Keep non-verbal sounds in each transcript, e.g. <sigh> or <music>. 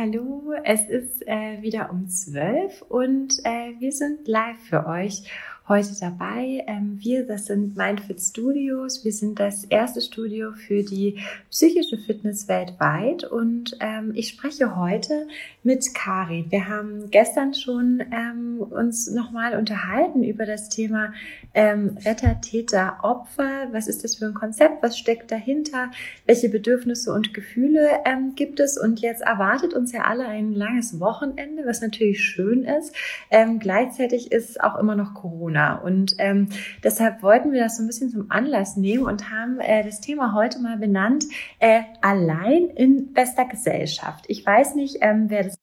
hallo. Es ist äh, wieder um zwölf und äh, wir sind live für euch heute dabei. Ähm, wir, das sind Mindfit Studios. Wir sind das erste Studio für die psychische Fitness weltweit und ähm, ich spreche heute mit Karin. Wir haben gestern schon ähm, uns nochmal unterhalten über das Thema Retter, Täter, Opfer. Was ist das für ein Konzept? Was steckt dahinter? Welche Bedürfnisse und Gefühle gibt es? Und jetzt erwartet uns ja alle ein langes Wochenende, was natürlich schön ist. Gleichzeitig ist auch immer noch Corona. Corona. Und ähm, deshalb wollten wir das so ein bisschen zum Anlass nehmen und haben äh, das Thema heute mal benannt, äh, allein in bester Gesellschaft. Ich weiß nicht, ähm, wer das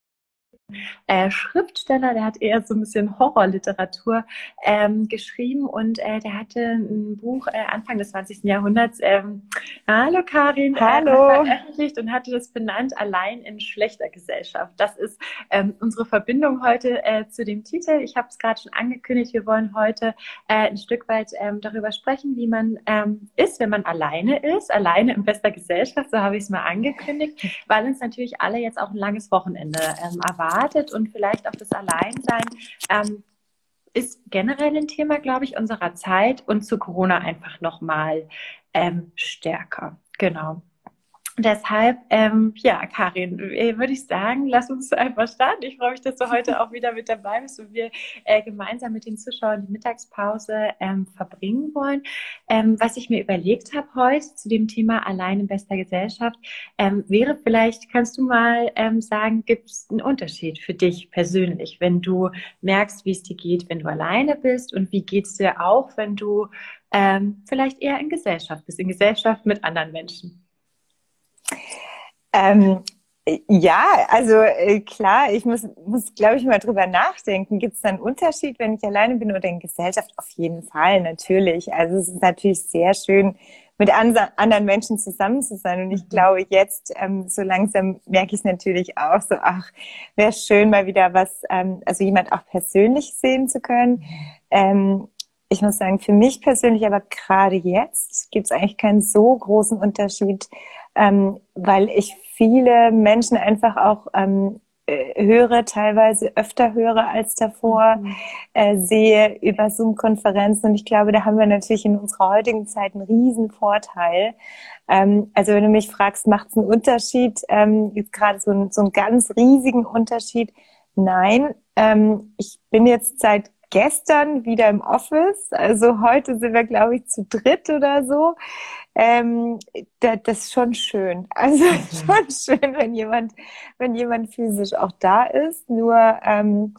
äh, Schriftsteller, der hat eher so ein bisschen Horrorliteratur ähm, geschrieben und äh, der hatte ein Buch äh, Anfang des 20. Jahrhunderts, ähm, Hallo Karin, äh, Hallo. veröffentlicht und hatte das benannt Allein in schlechter Gesellschaft. Das ist ähm, unsere Verbindung heute äh, zu dem Titel. Ich habe es gerade schon angekündigt, wir wollen heute äh, ein Stück weit ähm, darüber sprechen, wie man ähm, ist, wenn man alleine ist, alleine in bester Gesellschaft, so habe ich es mal angekündigt, weil uns natürlich alle jetzt auch ein langes Wochenende ähm, erwarten erwartet und vielleicht auch das Alleinsein ähm, ist generell ein Thema, glaube ich, unserer Zeit und zu Corona einfach nochmal ähm, stärker. Genau. Deshalb, ähm, ja, Karin, äh, würde ich sagen, lass uns einfach starten. Ich freue mich, dass du heute <laughs> auch wieder mit dabei bist und wir äh, gemeinsam mit den Zuschauern die Mittagspause ähm, verbringen wollen. Ähm, was ich mir überlegt habe heute zu dem Thema Allein in bester Gesellschaft, ähm, wäre vielleicht, kannst du mal ähm, sagen, gibt es einen Unterschied für dich persönlich, wenn du merkst, wie es dir geht, wenn du alleine bist und wie geht es dir auch, wenn du ähm, vielleicht eher in Gesellschaft bist, in Gesellschaft mit anderen Menschen? Ähm, ja, also äh, klar, ich muss, muss glaube ich, mal drüber nachdenken. Gibt es da einen Unterschied, wenn ich alleine bin oder in Gesellschaft? Auf jeden Fall, natürlich. Also es ist natürlich sehr schön, mit anderen Menschen zusammen zu sein. Und ich mhm. glaube, jetzt ähm, so langsam merke ich es natürlich auch so, ach, wäre schön, mal wieder was, ähm, also jemand auch persönlich sehen zu können. Ähm, ich muss sagen, für mich persönlich, aber gerade jetzt gibt es eigentlich keinen so großen Unterschied, ähm, weil ich viele Menschen einfach auch ähm, äh, höre, teilweise öfter höre als davor, mhm. äh, sehe über Zoom-Konferenzen. Und ich glaube, da haben wir natürlich in unserer heutigen Zeit einen riesen Vorteil. Ähm, also wenn du mich fragst, macht es einen Unterschied, ähm, jetzt gerade so, so einen ganz riesigen Unterschied? Nein, ähm, ich bin jetzt seit gestern wieder im Office. Also heute sind wir, glaube ich, zu dritt oder so. Ähm, das, das ist schon schön. <laughs> Also mhm. schon schön, wenn jemand, wenn jemand physisch auch da ist. Nur ähm,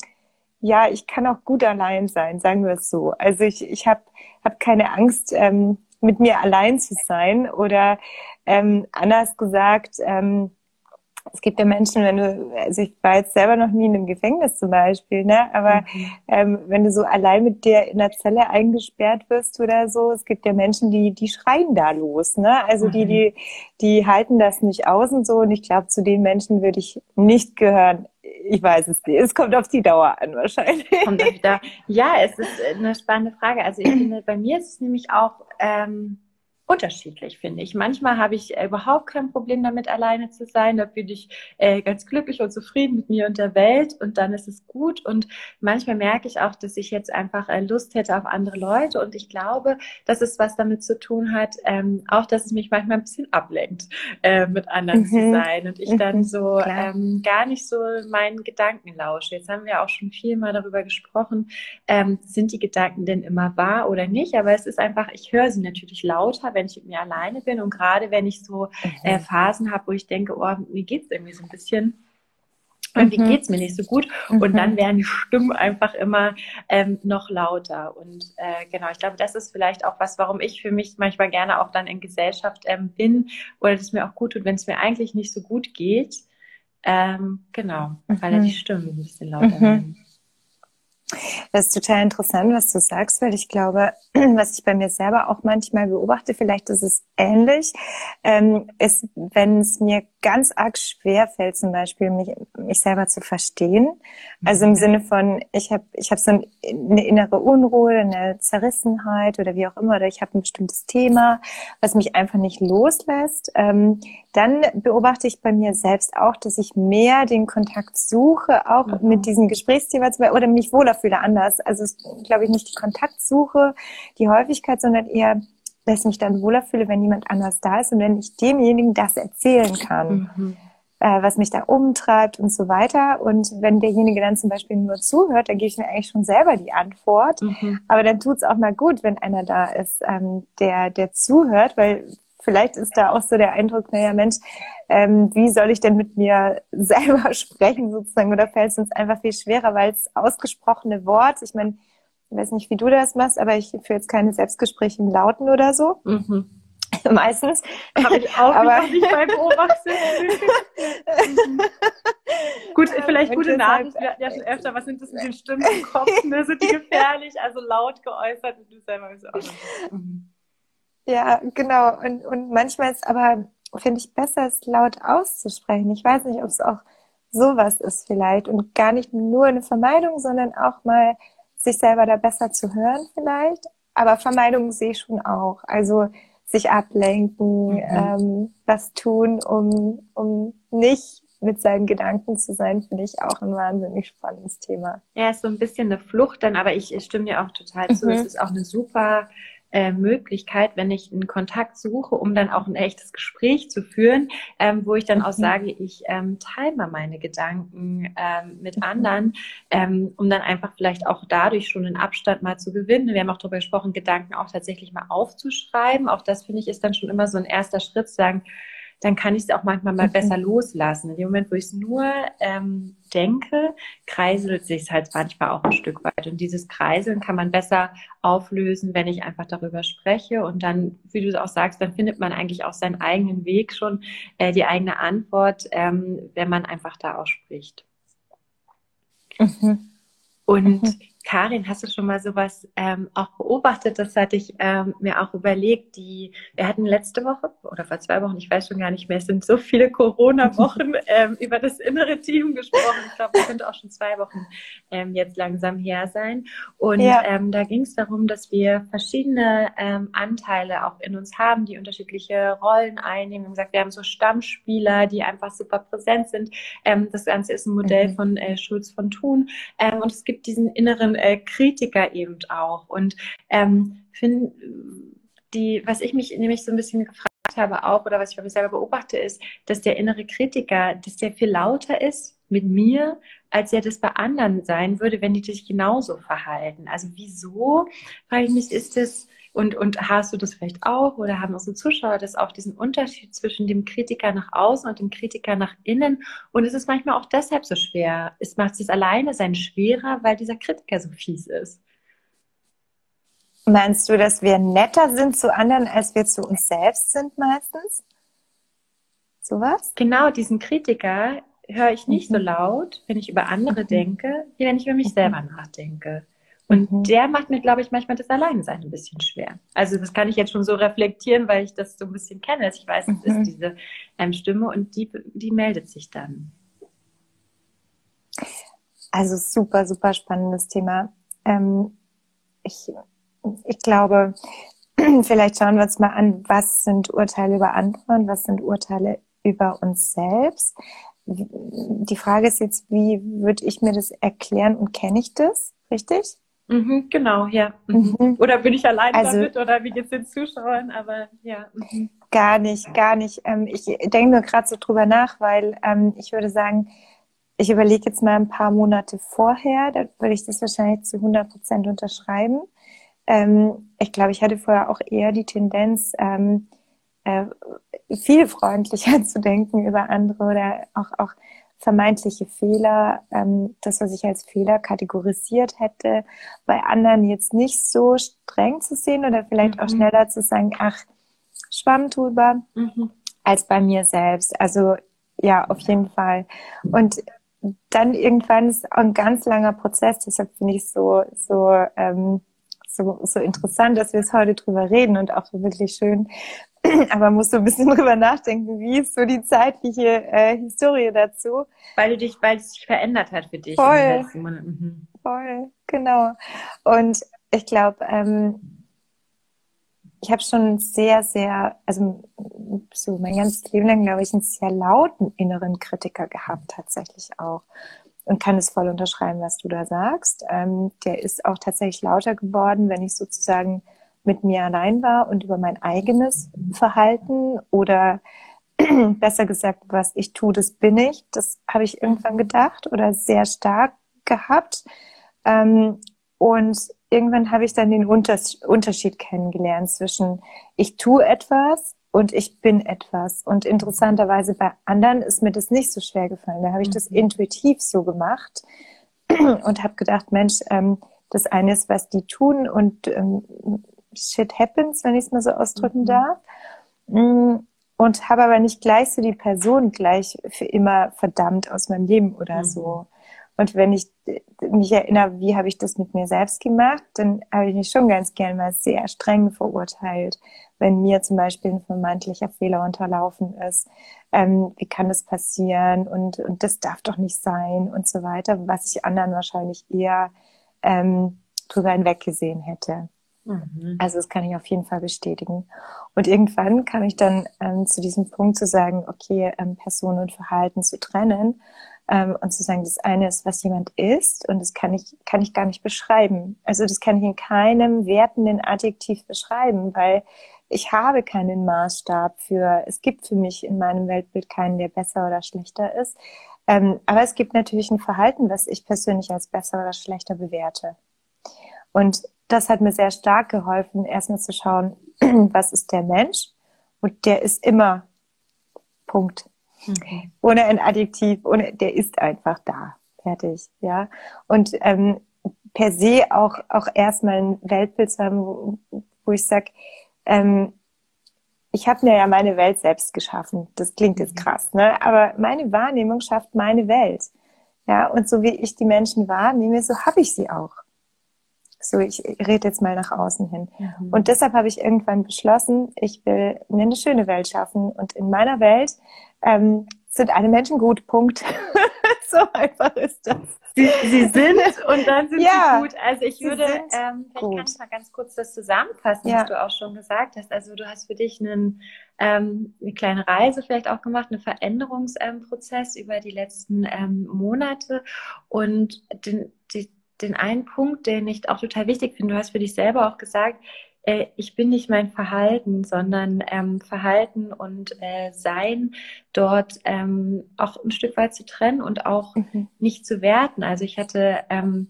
ja, ich kann auch gut allein sein, sagen wir es so. Also ich, ich habe hab keine Angst, ähm, mit mir allein zu sein. Oder ähm, anders gesagt, ähm, es gibt ja Menschen, wenn du, also ich war jetzt selber noch nie in einem Gefängnis zum Beispiel, ne? Aber mhm. ähm, wenn du so allein mit dir in der Zelle eingesperrt wirst oder so, es gibt ja Menschen, die, die schreien da los, ne? Also mhm. die, die, die halten das nicht aus und so. Und ich glaube, zu den Menschen würde ich nicht gehören. Ich weiß es nicht. Es kommt auf die Dauer an wahrscheinlich. Kommt auf die Dauer. Ja, es ist eine spannende Frage. Also ich finde, bei mir ist es nämlich auch ähm, unterschiedlich, finde ich. Manchmal habe ich äh, überhaupt kein Problem damit, alleine zu sein. Da bin ich äh, ganz glücklich und zufrieden mit mir und der Welt und dann ist es gut. Und manchmal merke ich auch, dass ich jetzt einfach äh, Lust hätte auf andere Leute und ich glaube, dass es was damit zu tun hat, ähm, auch, dass es mich manchmal ein bisschen ablenkt, äh, mit anderen mhm. zu sein und ich dann mhm. so ähm, gar nicht so meinen Gedanken lausche. Jetzt haben wir auch schon viel mal darüber gesprochen, ähm, sind die Gedanken denn immer wahr oder nicht? Aber es ist einfach, ich höre sie natürlich lauter, wenn ich mit mir alleine bin und gerade wenn ich so äh, mhm. Phasen habe, wo ich denke, oh, mir geht es irgendwie so ein bisschen irgendwie mhm. es mir nicht so gut. Mhm. Und dann werden die Stimmen einfach immer ähm, noch lauter. Und äh, genau, ich glaube, das ist vielleicht auch was, warum ich für mich manchmal gerne auch dann in Gesellschaft ähm, bin oder das mir auch gut tut, wenn es mir eigentlich nicht so gut geht. Ähm, genau, mhm. weil da die Stimmen ein bisschen lauter mhm. werden. Das ist total interessant, was du sagst, weil ich glaube, <clears throat> was ich bei mir selber auch manchmal beobachte, vielleicht ist es ähnlich, ähm, ist, wenn es mir ganz arg schwer fällt, zum Beispiel mich, mich selber zu verstehen. Also im mhm. Sinne von, ich habe ich hab so eine innere Unruhe, eine Zerrissenheit oder wie auch immer, oder ich habe ein bestimmtes Thema, was mich einfach nicht loslässt. Ähm, dann beobachte ich bei mir selbst auch, dass ich mehr den Kontakt suche, auch mhm. mit diesem Gesprächsthema oder mich wohler fühle anders. Also glaube ich nicht die Kontaktsuche, die Häufigkeit, sondern eher dass ich mich dann wohler fühle, wenn jemand anders da ist und wenn ich demjenigen das erzählen kann, mhm. äh, was mich da umtreibt und so weiter. Und wenn derjenige dann zum Beispiel nur zuhört, dann gebe ich mir eigentlich schon selber die Antwort. Mhm. Aber dann tut es auch mal gut, wenn einer da ist, ähm, der, der zuhört, weil vielleicht ist da auch so der Eindruck, naja, Mensch, ähm, wie soll ich denn mit mir <laughs> selber sprechen sozusagen? Oder fällt es uns einfach viel schwerer, weil es ausgesprochene Wort, ich meine, ich weiß nicht, wie du das machst, aber ich führe jetzt keine Selbstgespräche im Lauten oder so. Mhm. <laughs> Meistens. Habe ich auch aber nicht bei Beobachtung. <laughs> Gut, vielleicht gute Nachricht. Wir hatten ja schon öfter, was sind das mit den Stimmen im Kopf? <laughs> Ne? Sind die gefährlich? Also laut geäußert und du selber bist auch mhm. Ja, genau. Und, und manchmal ist aber, finde ich, besser, es laut auszusprechen. Ich weiß nicht, ob es auch sowas ist vielleicht und gar nicht nur eine Vermeidung, sondern auch mal sich selber da besser zu hören vielleicht. Aber Vermeidung sehe ich schon auch. Also sich ablenken, mhm. ähm, was tun, um, um nicht mit seinen Gedanken zu sein, finde ich auch ein wahnsinnig spannendes Thema. Ja, ist so ein bisschen eine Flucht dann, aber ich, ich stimme dir auch total zu. Mhm. Es ist auch eine super äh, Möglichkeit, wenn ich einen Kontakt suche, um dann auch ein echtes Gespräch zu führen, ähm, wo ich dann auch mhm. sage, ich ähm, teile mal meine Gedanken ähm, mit anderen, ähm, um dann einfach vielleicht auch dadurch schon einen Abstand mal zu gewinnen. Wir haben auch darüber gesprochen, Gedanken auch tatsächlich mal aufzuschreiben. Auch das finde ich ist dann schon immer so ein erster Schritt, zu sagen, dann kann ich es auch manchmal mal mhm. besser loslassen. In dem Moment, wo ich es nur ähm, denke, kreiselt sich es halt manchmal auch ein Stück weit. Und dieses Kreiseln kann man besser auflösen, wenn ich einfach darüber spreche. Und dann, wie du auch sagst, dann findet man eigentlich auch seinen eigenen Weg schon, äh, die eigene Antwort, ähm, wenn man einfach da ausspricht. Mhm. Und mhm. Karin, hast du schon mal sowas ähm, auch beobachtet? Das hatte ich ähm, mir auch überlegt. Die, wir hatten letzte Woche oder vor zwei Wochen, ich weiß schon gar nicht mehr, es sind so viele Corona-Wochen <laughs> ähm, über das innere Team gesprochen. Ich glaube, es könnte auch schon zwei Wochen ähm, jetzt langsam her sein. Und ja. ähm, da ging es darum, dass wir verschiedene ähm, Anteile auch in uns haben, die unterschiedliche Rollen einnehmen. Wir haben gesagt, wir haben so Stammspieler, die einfach super präsent sind. Ähm, das Ganze ist ein Modell mhm. von äh, Schulz von Thun. Ähm, und es gibt diesen inneren äh, Kritiker eben auch. Und ähm, find, die, was ich mich nämlich so ein bisschen gefragt habe auch, oder was ich bei mir selber beobachte, ist, dass der innere Kritiker, dass der viel lauter ist mit mir, als er das bei anderen sein würde, wenn die sich genauso verhalten. Also wieso, frage ich mich, ist das und, und hast du das vielleicht auch oder haben unsere Zuschauer das auch, diesen Unterschied zwischen dem Kritiker nach außen und dem Kritiker nach innen? Und es ist manchmal auch deshalb so schwer. Es macht es alleine sein schwerer, weil dieser Kritiker so fies ist. Meinst du, dass wir netter sind zu anderen, als wir zu uns selbst sind meistens? Sowas? Genau, diesen Kritiker höre ich nicht mhm. so laut, wenn ich über andere mhm. denke, wie wenn ich über mich mhm. selber nachdenke. Und mhm. der macht mir, glaube ich, manchmal das Alleinsein ein bisschen schwer. Also das kann ich jetzt schon so reflektieren, weil ich das so ein bisschen kenne. Dass ich weiß, es mhm. ist diese ähm, Stimme und die, die meldet sich dann. Also super, super spannendes Thema. Ähm, ich, ich glaube, <clears throat> vielleicht schauen wir uns mal an, was sind Urteile über andere und was sind Urteile über uns selbst. Die Frage ist jetzt, wie würde ich mir das erklären und kenne ich das? Richtig? Mhm, genau, ja. Mhm. mhm. Oder bin ich allein also, damit oder wie geht's den Zuschauern? Aber ja. Mhm. Gar nicht, gar nicht. Ähm, ich denke nur gerade so drüber nach, weil ähm, ich würde sagen, ich überlege jetzt mal ein paar Monate vorher, da würde ich das wahrscheinlich zu 100 Prozent unterschreiben. Ähm, ich glaube, ich hatte vorher auch eher die Tendenz, ähm, äh, viel freundlicher <laughs> zu denken über andere oder auch, auch vermeintliche Fehler, ähm, das, was ich als Fehler kategorisiert hätte, bei anderen jetzt nicht so streng zu sehen oder vielleicht mhm. auch schneller zu sagen, ach, Schwamm drüber, mhm. als bei mir selbst. Also ja, auf jeden Fall. Und dann irgendwann ist auch ein ganz langer Prozess, deshalb finde ich es so, so, ähm, so, so interessant, dass wir es heute drüber reden und auch wirklich schön, <clears throat> aber musst so ein bisschen <laughs> drüber nachdenken, wie ist so die zeitliche äh, Historie dazu. Weil du dich, weil es sich verändert hat für dich. Voll. Mhm. Voll, genau. Und ich glaube, ähm, ich habe schon sehr, sehr, also so mein ganzes Leben lang, glaube ich, einen sehr lauten inneren Kritiker gehabt, tatsächlich auch. Und kann es voll unterschreiben, was du da sagst. Ähm, der ist auch tatsächlich lauter geworden, wenn ich sozusagen mit mir allein war und über mein eigenes Verhalten oder <clears throat> besser gesagt, was ich tue, das bin ich. Das habe ich irgendwann gedacht oder sehr stark gehabt. Ähm, und irgendwann habe ich dann den Unterschied kennengelernt zwischen ich tue etwas und ich bin etwas. Und interessanterweise bei anderen ist mir das nicht so schwer gefallen. Da habe ich das mhm. intuitiv so gemacht <clears throat> und habe gedacht, Mensch, ähm, das eine ist, was die tun und ähm, shit happens, wenn ich es mal so ausdrücken mhm. darf. Mm, und habe aber nicht gleich so die Person gleich für immer verdammt aus meinem Leben oder mhm. so. Und wenn ich mich erinnere, wie habe ich das mit mir selbst gemacht, dann habe ich mich schon ganz gern mal sehr streng verurteilt, wenn mir zum Beispiel ein vermeintlicher Fehler unterlaufen ist. Ähm, wie kann das passieren? Und, und das darf doch nicht sein und so weiter, was ich anderen wahrscheinlich eher ähm, drüber hinweggesehen hätte. Mhm. Also das kann ich auf jeden Fall bestätigen. Und irgendwann kam ich dann ähm, zu diesem Punkt zu sagen, okay, ähm, Person und Verhalten zu trennen ähm, und zu sagen, das eine ist, was jemand ist und das kann ich, kann ich gar nicht beschreiben. Also das kann ich in keinem wertenden Adjektiv beschreiben, weil ich habe keinen Maßstab für, es gibt für mich in meinem Weltbild keinen, der besser oder schlechter ist. Ähm, aber es gibt natürlich ein Verhalten, was ich persönlich als besser oder schlechter bewerte. Und das hat mir sehr stark geholfen, erstmal zu schauen, <clears throat> was ist der Mensch? Und der ist immer Punkt. Okay. Ohne ein Adjektiv, ohne, der ist einfach da. Fertig, ja. Und ähm, per se auch, auch erstmal ein Weltbild zu haben, wo, wo ich sag, ähm, ich habe mir ja meine Welt selbst geschaffen. Das klingt jetzt mhm. krass, ne? Aber meine Wahrnehmung schafft meine Welt. Ja, und so wie ich die Menschen wahrnehme, so habe ich sie auch. So, ich rede jetzt mal nach außen hin. Mhm. Und deshalb habe ich irgendwann beschlossen, ich will mir eine schöne Welt schaffen. Und in meiner Welt ähm, sind alle Menschen gut. Punkt. <laughs> so einfach ist das. Sie, sie sind und dann sind ja, sie gut. Also ich würde, ähm, vielleicht gut. kannst du mal ganz kurz das zusammenfassen, ja. was du auch schon gesagt hast. Also du hast für dich einen, ähm, eine kleine Reise vielleicht auch gemacht, einen Veränderungsprozess ähm, über die letzten ähm, Monate und den, die, den einen Punkt, den ich auch total wichtig finde, du hast für dich selber auch gesagt, äh, ich bin nicht mein Verhalten, sondern ähm, Verhalten und äh, Sein dort ähm, auch ein Stück weit zu trennen und auch mhm. nicht zu werten. Also ich hatte ähm,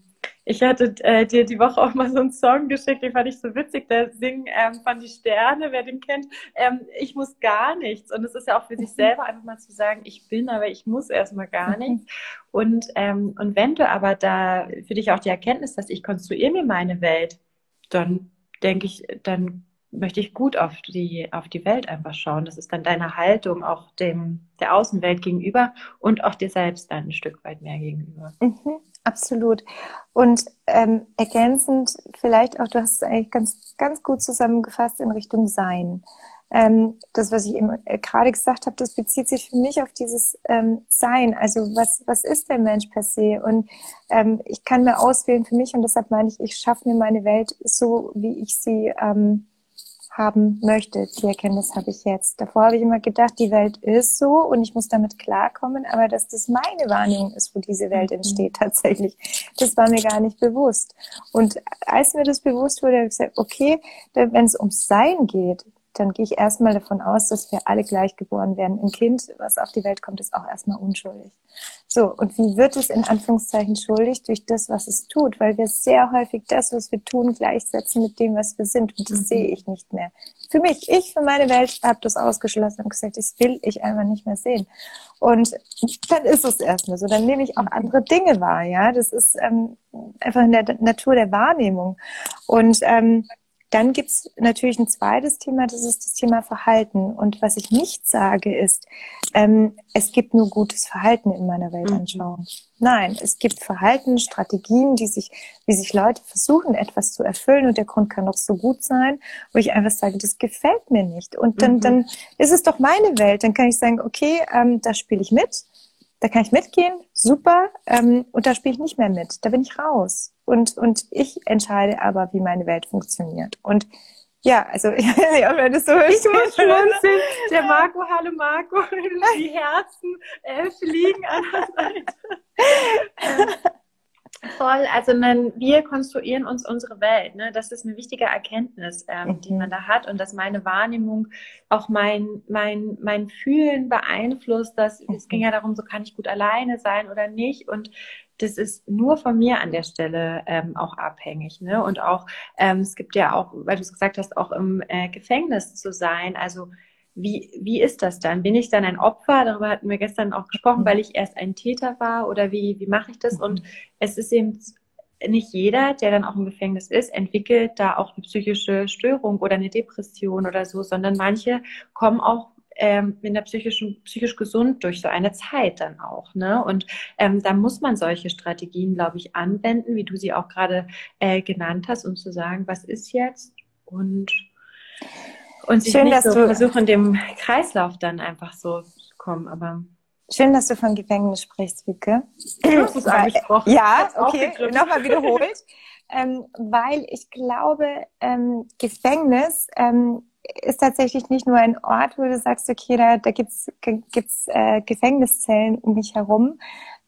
ich hatte äh, dir die Woche auch mal so einen Song geschickt, den fand ich so witzig. Der singen ähm, von die Sterne, wer den kennt. Ähm, ich muss gar nichts. Und es ist ja auch für sich <laughs> selber einfach mal zu sagen, ich bin, aber ich muss erstmal gar mhm. nichts. Und, ähm, und wenn du aber da für dich auch die Erkenntnis hast, ich konstruiere mir meine Welt, dann denke ich, dann möchte ich gut auf die, auf die Welt einfach schauen. Das ist dann deine Haltung auch dem, der Außenwelt gegenüber und auch dir selbst dann ein Stück weit mehr gegenüber. Mhm, absolut. Und ähm, ergänzend vielleicht auch, du hast es eigentlich ganz, ganz gut zusammengefasst in Richtung Sein. Ähm, das, was ich eben äh, gerade gesagt habe, das bezieht sich für mich auf dieses ähm, Sein. Also was, was ist der Mensch per se? Und ähm, ich kann mir auswählen für mich und deshalb meine ich, ich schaffe mir meine Welt so, wie ich sie ähm, haben möchte. Die Erkenntnis habe ich jetzt. Davor habe ich immer gedacht, die Welt ist so und ich muss damit klarkommen, aber dass das meine Wahrnehmung ist, wo diese Welt mhm. entsteht <laughs> tatsächlich, das war mir gar nicht bewusst. Und als mir das bewusst wurde, habe ich gesagt, okay, wenn es ums Sein geht, dann gehe ich erstmal davon aus, dass wir alle gleich geboren werden. Ein Kind, was auf die Welt kommt, ist auch erstmal unschuldig. So, und wie wird es in Anführungszeichen schuldig? Durch das, was es tut, weil wir sehr häufig das, was wir tun, gleichsetzen mit dem, was wir sind. Und das mhm. sehe ich nicht mehr. Für mich, ich für meine Welt habe das ausgeschlossen und gesagt, das will ich einfach nicht mehr sehen. Und dann ist es erstmal so. Dann nehme ich auch andere Dinge wahr. Ja, das ist ähm, einfach in der Natur der Wahrnehmung. Und ähm, dann gibt's natürlich ein zweites Thema, das ist das Thema Verhalten. Und was ich nicht sage, ist, ähm, es gibt nur gutes Verhalten in meiner Weltanschauung. Mhm. Nein, es gibt Verhalten, Strategien, die sich, wie sich Leute versuchen, etwas zu erfüllen und der Grund kann doch so gut sein, wo ich einfach sage, das gefällt mir nicht. Und dann, mhm. dann ist es doch meine Welt. Dann kann ich sagen, okay, ähm, da spiele ich mit da kann ich mitgehen, super, ähm, und da spiele ich nicht mehr mit. Da bin ich raus. Und, und ich entscheide aber, wie meine Welt funktioniert. Und ja, also ich weiß nicht, ob er das so Ich muss schmunzeln. Der Marco, hallo Marco, <laughs> die Herzen äh, fliegen an der Seite. Ähm, Voll, also man, wir konstruieren uns unsere Welt. Ne? Das ist eine wichtige Erkenntnis, ähm, mhm. die man da hat und dass meine Wahrnehmung auch mein, mein, mein Fühlen beeinflusst. Dass, mhm. Es ging ja darum, so kann ich gut alleine sein oder nicht. Und das ist nur von mir an der Stelle ähm, auch abhängig. Ne? Und auch, ähm, es gibt ja auch, weil du es gesagt hast, auch im äh, Gefängnis zu sein. Also wie, wie ist das dann? Bin ich dann ein Opfer? Darüber hatten wir gestern auch gesprochen, mhm. weil ich erst ein Täter war oder wie, wie mache ich das? Mhm. Und es ist eben nicht jeder, der dann auch im Gefängnis ist, entwickelt da auch eine psychische Störung oder eine Depression oder so, sondern manche kommen auch ähm, in der psychischen, psychisch gesund durch so eine Zeit dann auch. Ne? Und ähm, da muss man solche Strategien, glaube ich, anwenden, wie du sie auch gerade äh, genannt hast, um zu sagen, was ist jetzt und und sich Schön, nicht so versuchen, dem Kreislauf dann einfach so zu kommen, aber. Schön, dass du von Gefängnis sprichst, Wieke. Du hast es angesprochen. Ja, okay, nochmal wiederholt. <laughs> ähm, weil ich glaube, ähm, Gefängnis ähm, ist tatsächlich nicht nur ein Ort, wo du sagst, okay, da, da gibt's gibt's äh, Gefängniszellen um mich herum,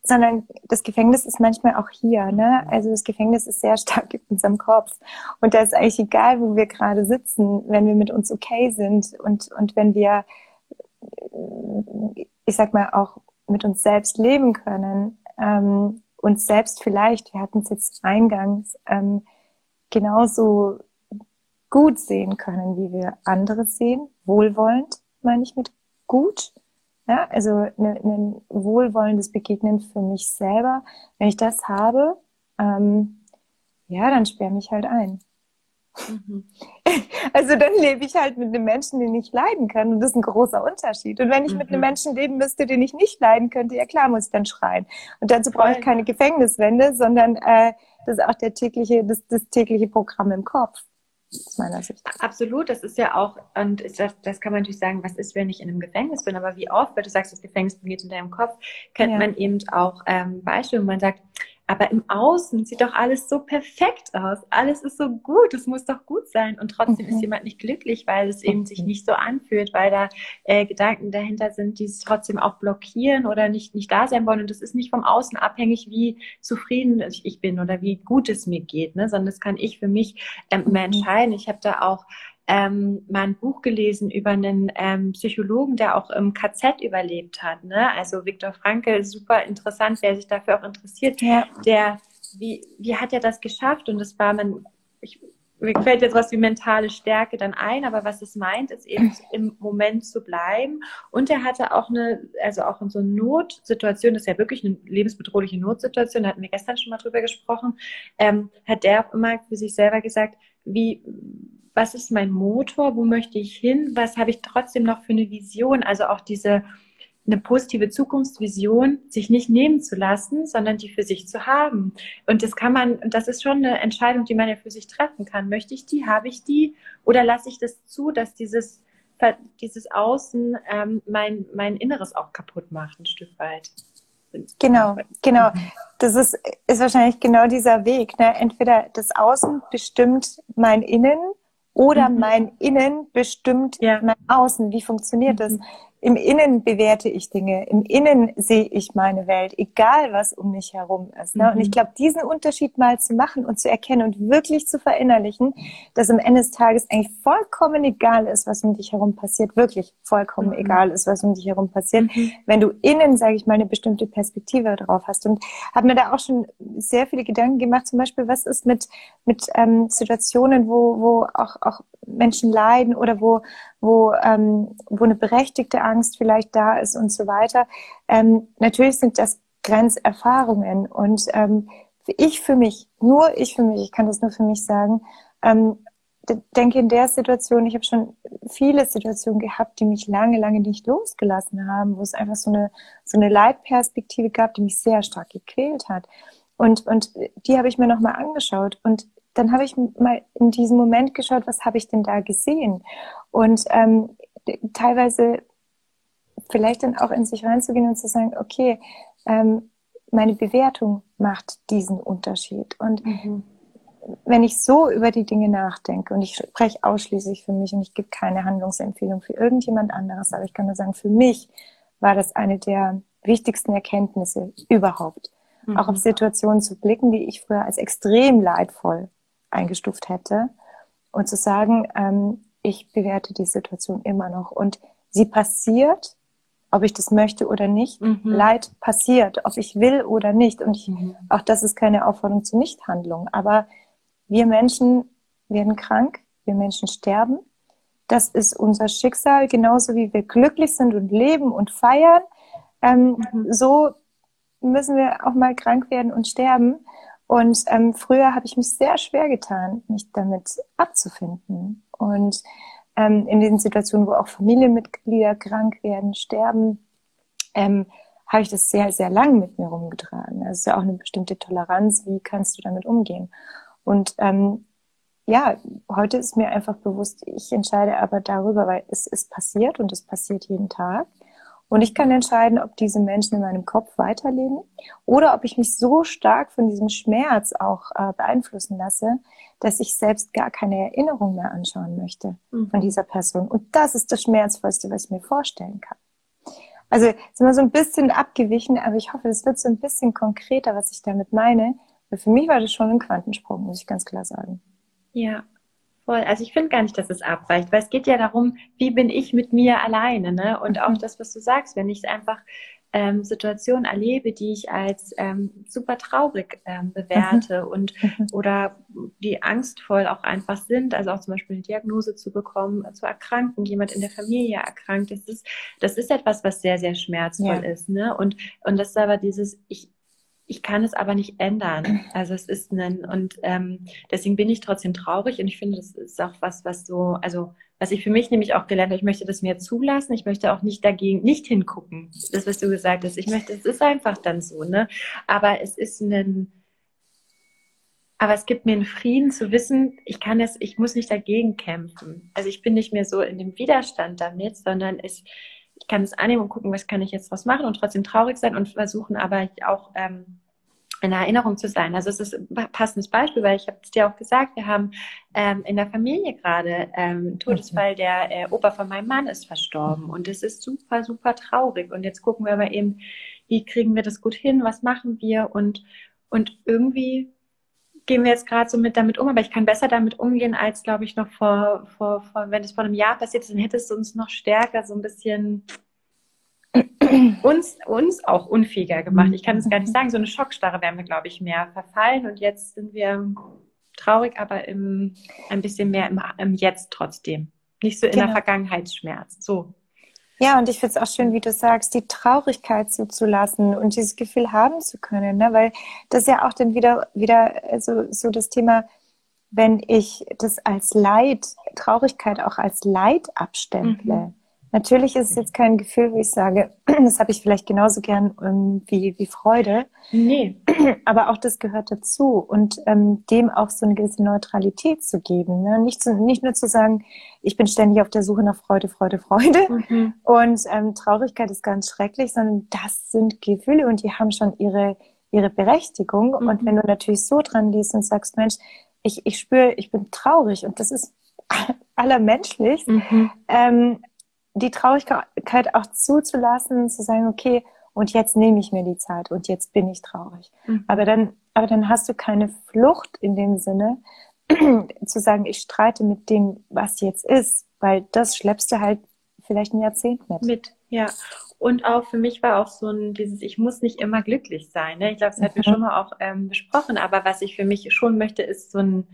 sondern das Gefängnis ist manchmal auch hier. Ne? Also das Gefängnis ist sehr <laughs> stark in unserem Kopf. Und da ist eigentlich egal, wo wir gerade sitzen, wenn wir mit uns okay sind und, und wenn wir, ich sag mal, auch mit uns selbst leben können, ähm, uns selbst vielleicht, wir hatten es jetzt eingangs, ähm, genauso gut sehen können, wie wir andere sehen, wohlwollend, meine ich mit gut ja, also ein ne wohlwollendes Begegnen für mich selber. Wenn ich das habe, ähm, ja, dann sperre mich halt ein. Mhm. <laughs> Also dann lebe ich halt mit einem Menschen, den ich leiden kann. Und das ist ein großer Unterschied. Und wenn ich mhm. mit einem mhm. Menschen leben müsste, den ich nicht leiden könnte, ja klar, muss ich dann schreien. Und dazu brauche ich keine Gefängniswände, sondern äh, das ist auch der tägliche, das, das tägliche Programm im Kopf aus meiner Sicht. Absolut, das ist ja auch, und das, das kann man natürlich sagen, was ist, wenn ich in einem Gefängnis bin, aber wie oft, weil du sagst, das Gefängnis beginnt in deinem Kopf, kennt ja. man eben auch ähm, Beispiele, wo man sagt, aber im Außen sieht doch alles so perfekt aus. Alles ist so gut. Es muss doch gut sein. Und trotzdem mhm. ist jemand nicht glücklich, weil es eben sich nicht so anfühlt, weil da äh, Gedanken dahinter sind, die es trotzdem auch blockieren oder nicht, nicht da sein wollen. Und das ist nicht vom Außen abhängig, wie zufrieden ich bin oder wie gut es mir geht, ne? sondern das kann ich für mich ähm, mhm. entscheiden. Ich habe da auch ähm, mal ein Buch gelesen über einen ähm, Psychologen, der auch im KZ überlebt hat. Ne? Also Viktor Frankl, super interessant, wer sich dafür auch interessiert. Ja. Der, wie, wie hat er das geschafft? Und das war man, ich, mir fällt jetzt was wie mentale Stärke dann ein, aber was es meint, ist eben <laughs> im Moment zu bleiben. Und er hatte auch eine, also auch in so einer Notsituation, das ist ja wirklich eine lebensbedrohliche Notsituation, da hatten wir gestern schon mal drüber gesprochen, ähm, hat der auch immer für sich selber gesagt, wie, was ist mein Motor, wo möchte ich hin, was habe ich trotzdem noch für eine Vision, also auch diese eine positive Zukunftsvision sich nicht nehmen zu lassen, sondern die für sich zu haben. Und das kann man, und das ist schon eine Entscheidung, die man ja für sich treffen kann. Möchte ich die, habe ich die, oder lasse ich das zu, dass dieses dieses Außen ähm, mein mein Inneres auch kaputt macht ein Stück weit. Genau, genau. Das ist, ist wahrscheinlich genau dieser Weg. Ne? Entweder das Außen bestimmt mein Innen oder mhm. mein Innen bestimmt ja. mein Außen. Wie funktioniert mhm. das? Im Innen bewerte ich Dinge, im Innen sehe ich meine Welt, egal was um mich herum ist. Ne? Mhm. Und ich glaube, diesen Unterschied mal zu machen und zu erkennen und wirklich zu verinnerlichen, dass am Ende des Tages eigentlich vollkommen egal ist, was um dich herum passiert, wirklich vollkommen mhm. egal ist, was um dich herum passiert, mhm. wenn du innen, sage ich mal, eine bestimmte Perspektive drauf hast. Und habe mir da auch schon sehr viele Gedanken gemacht, zum Beispiel, was ist mit, mit ähm, Situationen, wo, wo auch, auch Menschen leiden oder wo, wo, ähm, wo eine berechtigte Angst vielleicht da ist und so weiter. Ähm, natürlich sind das Grenzerfahrungen und ähm, ich für mich, nur ich für mich, ich kann das nur für mich sagen, ähm, denke in der Situation, ich habe schon viele Situationen gehabt, die mich lange, lange nicht losgelassen haben, wo es einfach so eine, so eine Leitperspektive gab, die mich sehr stark gequält hat. Und, und die habe ich mir nochmal angeschaut. Und dann habe ich mal in diesem Moment geschaut, was habe ich denn da gesehen? Und ähm, teilweise vielleicht dann auch in sich reinzugehen und zu sagen, okay, ähm, meine Bewertung macht diesen Unterschied. Und mhm. wenn ich so über die Dinge nachdenke und ich spreche ausschließlich für mich und ich gebe keine Handlungsempfehlung für irgendjemand anderes, aber ich kann nur sagen, für mich war das eine der wichtigsten Erkenntnisse überhaupt. Mhm. Auch auf Situationen zu blicken, die ich früher als extrem leidvoll eingestuft hätte und zu sagen, ähm, ich bewerte die Situation immer noch und sie passiert ob ich das möchte oder nicht. Mhm. Leid passiert, ob ich will oder nicht. Und ich, mhm. auch das ist keine Aufforderung zur Nichthandlung. Aber wir Menschen werden krank, wir Menschen sterben. Das ist unser Schicksal, genauso wie wir glücklich sind und leben und feiern. Ähm, mhm. So müssen wir auch mal krank werden und sterben. Und ähm, früher habe ich mich sehr schwer getan, mich damit abzufinden. Und ähm, in den Situationen, wo auch Familienmitglieder krank werden, sterben, ähm, habe ich das sehr, sehr lang mit mir rumgetragen. Das ist ja auch eine bestimmte Toleranz. Wie kannst du damit umgehen? Und ähm, ja, heute ist mir einfach bewusst, ich entscheide aber darüber, weil es ist passiert und es passiert jeden Tag. Und ich kann entscheiden, ob diese Menschen in meinem Kopf weiterleben oder ob ich mich so stark von diesem Schmerz auch äh, beeinflussen lasse, dass ich selbst gar keine Erinnerung mehr anschauen möchte mhm. von dieser Person. Und das ist das Schmerzvollste, was ich mir vorstellen kann. Also sind wir so ein bisschen abgewichen, aber ich hoffe, es wird so ein bisschen konkreter, was ich damit meine. Weil für mich war das schon ein Quantensprung, muss ich ganz klar sagen. Ja, voll. Also ich finde gar nicht, dass es abweicht, weil es geht ja darum, wie bin ich mit mir alleine, ne? Und auch mhm. das, was du sagst, wenn ich einfach ähm, Situationen erlebe, die ich als ähm, super traurig ähm, bewerte mhm. und mhm. oder die angstvoll auch einfach sind, also auch zum Beispiel eine Diagnose zu bekommen, zu erkranken, jemand in der Familie erkrankt, das ist, das ist etwas, was sehr, sehr schmerzvoll ja. ist, ne? Und, und das ist aber dieses, ich, ich kann es aber nicht ändern. Also es ist ein, und ähm, deswegen bin ich trotzdem traurig und ich finde, das ist auch was, was so, also was ich für mich nämlich auch gelernt habe, ich möchte das mir zulassen, ich möchte auch nicht dagegen, nicht hingucken. Das, was du gesagt hast. Ich möchte, es ist einfach dann so, ne? Aber es ist ein, aber es gibt mir einen Frieden zu wissen, ich kann es, ich muss nicht dagegen kämpfen. Also ich bin nicht mehr so in dem Widerstand damit, sondern es, ich kann es annehmen und gucken, was kann ich jetzt was machen und trotzdem traurig sein und versuchen aber auch ähm, in Erinnerung zu sein. Also es ist ein passendes Beispiel, weil ich habe es dir auch gesagt, wir haben ähm, in der Familie gerade ähm, Todesfall, der äh, Opa von meinem Mann ist verstorben und es ist super, super traurig. Und jetzt gucken wir aber eben, wie kriegen wir das gut hin, was machen wir und, und irgendwie gehen wir jetzt gerade so mit damit um, aber ich kann besser damit umgehen, als glaube ich noch vor, vor, vor, wenn es vor einem Jahr passiert ist, dann hätte es uns noch stärker so ein bisschen uns, uns auch unfähiger gemacht. Ich kann es gar nicht sagen, so eine Schockstarre wären wir, glaube ich, mehr verfallen und jetzt sind wir traurig, aber im, ein bisschen mehr im, im Jetzt trotzdem. Nicht so in genau. der Vergangenheitsschmerz. So. Ja, und ich finde es auch schön, wie du sagst, die Traurigkeit zuzulassen und dieses Gefühl haben zu können, ne? weil das ja auch dann wieder, wieder so, so das Thema, wenn ich das als Leid, Traurigkeit auch als Leid abstemple, mhm. Natürlich ist es jetzt kein Gefühl, wo ich sage, <clears throat> das habe ich vielleicht genauso gern ähm, wie, wie Freude. Nee. <clears throat> Aber auch das gehört dazu und ähm, dem auch so eine gewisse Neutralität zu geben. Ne? Nicht, zu, nicht nur zu sagen, ich bin ständig auf der Suche nach Freude, Freude, Freude mhm. und ähm, Traurigkeit ist ganz schrecklich, sondern das sind Gefühle und die haben schon ihre, ihre Berechtigung. Mhm. Und wenn du natürlich so dran gehst und sagst, Mensch, ich, ich spüre, ich bin traurig und das ist <laughs> allermenschlich, mhm. ähm, die Traurigkeit auch zuzulassen, zu sagen, okay, und jetzt nehme ich mir die Zeit und jetzt bin ich traurig. Mhm. Aber dann, aber dann hast du keine Flucht in dem Sinne, <clears throat> zu sagen, ich streite mit dem, was jetzt ist, weil das schleppst du halt vielleicht ein Jahrzehnt mit. Mit, ja. Und auch für mich war auch so ein, dieses, ich muss nicht immer glücklich sein. Ne? Ich glaube, das hatten wir mhm. schon mal auch ähm, besprochen, aber was ich für mich schon möchte, ist so ein,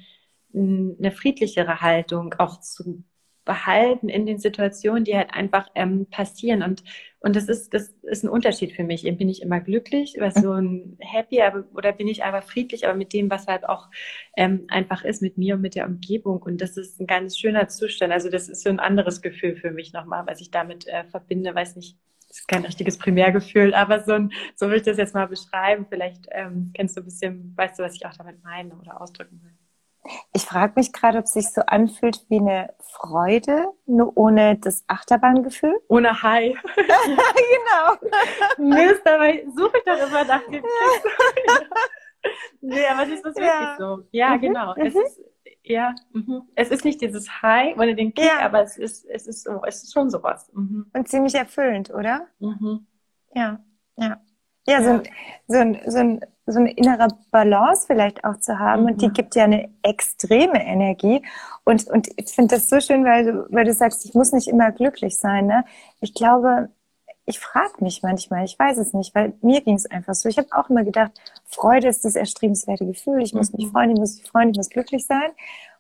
eine friedlichere Haltung auch zu behalten in den Situationen, die halt einfach ähm, passieren. Und, und das ist, das ist ein Unterschied für mich. Bin ich immer glücklich, was so ein happy, aber, oder bin ich aber friedlich, aber mit dem, was halt auch ähm, einfach ist, mit mir und mit der Umgebung. Und das ist ein ganz schöner Zustand. Also das ist so ein anderes Gefühl für mich nochmal, was ich damit äh, verbinde. Weiß nicht, das ist kein richtiges Primärgefühl, aber so, ein, so will ich das jetzt mal beschreiben. Vielleicht ähm, kennst du ein bisschen, weißt du, was ich auch damit meine oder ausdrücken will. Ich frage mich gerade, ob es sich so anfühlt wie eine Freude, nur ohne das Achterbahngefühl. Ohne High. <laughs> genau. Mist, aber suche ich doch immer nach dem Nee, aber das ist wirklich ja. so. Ja, mhm. genau. Mhm. Es ist, ja, mhm. es ist nicht dieses High ohne den Kick, ja. aber es ist, es ist es ist schon sowas. Mhm. Und ziemlich erfüllend, oder? Mhm. Ja, ja. Ja, so. Ein, so, ein, so, ein, so eine innere Balance vielleicht auch zu haben. Mhm. Und die mhm. gibt ja eine extreme Energie. Und, und ich finde das so schön, weil du, weil du sagst, ich muss nicht immer glücklich sein. Ne? Ich glaube, ich frage mich manchmal, ich weiß es nicht, weil mir ging es einfach so. Ich habe auch immer gedacht, Freude ist das erstrebenswerte Gefühl. Ich muss mich mhm. freuen, ich muss mich freuen, ich muss glücklich sein.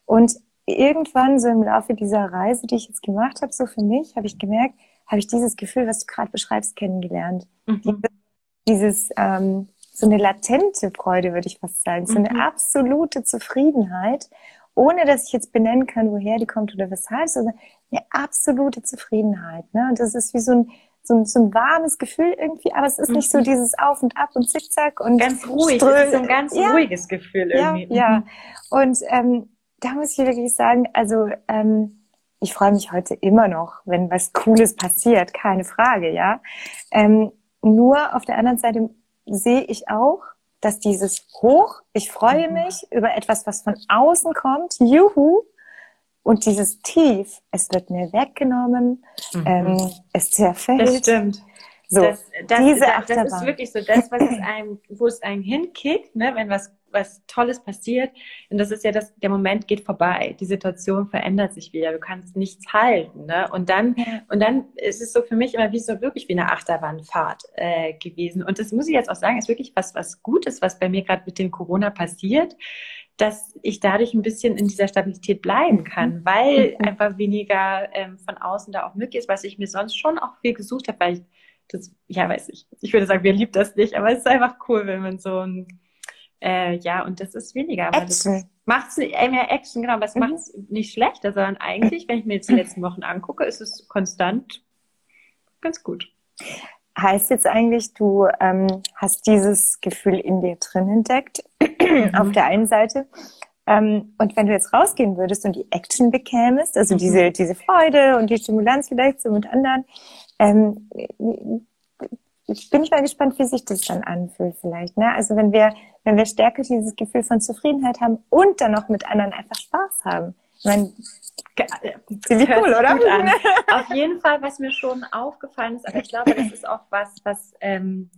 Und irgendwann so im Laufe dieser Reise, die ich jetzt gemacht habe, so für mich, habe ich gemerkt, habe ich dieses Gefühl, was du gerade beschreibst, kennengelernt. Mhm dieses, ähm, so eine latente Freude, würde ich fast sagen, so eine mhm. absolute Zufriedenheit, ohne dass ich jetzt benennen kann, woher die kommt oder weshalb, sondern eine absolute Zufriedenheit. Ne? Und das ist wie so ein, so ein, so ein warmes Gefühl irgendwie, aber es ist nicht so mhm. dieses Auf und Ab und Zickzack und ganz ruhig. Ström. Es ist so ein ganz ja. ruhiges Gefühl irgendwie. Ja, ja. Mhm. Und ähm, da muss ich wirklich sagen, also ähm, ich freue mich heute immer noch, wenn was Cooles passiert, keine Frage, ja. Ähm, nur auf der anderen Seite sehe ich auch, dass dieses Hoch, ich freue mhm. mich über etwas, was von außen kommt, juhu, und dieses Tief, es wird mir weggenommen, mhm. ähm, es zerfällt. Das stimmt. So, das, das, diese das, das ist wirklich so das, was es einem, wo es einem hinkickt, ne, wenn was was Tolles passiert. Und das ist ja das, der Moment geht vorbei. Die Situation verändert sich wieder. Du kannst nichts halten. Ne? Und dann, und dann ist es so für mich immer wie so wirklich wie eine Achterbahnfahrt äh, gewesen. Und das muss ich jetzt auch sagen, ist wirklich was, was Gutes, was bei mir gerade mit dem Corona passiert dass ich dadurch ein bisschen in dieser Stabilität bleiben kann, weil mhm. einfach weniger ähm, von außen da auch möglich ist, was ich mir sonst schon auch viel gesucht habe, weil ich das, ja, weiß ich, ich würde sagen, wer liebt das nicht, aber es ist einfach cool, wenn man so ein äh, ja, und das ist weniger. Action. Macht es äh, mehr Action, genau, aber es mhm. macht es nicht schlechter, sondern eigentlich, wenn ich mir jetzt die letzten Wochen angucke, ist es konstant ganz gut. Heißt jetzt eigentlich, du ähm, hast dieses Gefühl in dir drin entdeckt, mhm. auf der einen Seite. Ähm, und wenn du jetzt rausgehen würdest und die Action bekämest, also mhm. diese, diese Freude und die Stimulanz vielleicht so mit anderen, ähm, ich bin ich mal gespannt, wie sich das dann anfühlt vielleicht. Ne? Also wenn wir, wenn wir stärker dieses Gefühl von Zufriedenheit haben und dann noch mit anderen einfach Spaß haben. Ich meine, Ziemlich cool, oder? <laughs> Auf jeden Fall, was mir schon aufgefallen ist, aber ich glaube, das ist auch was, was ähm,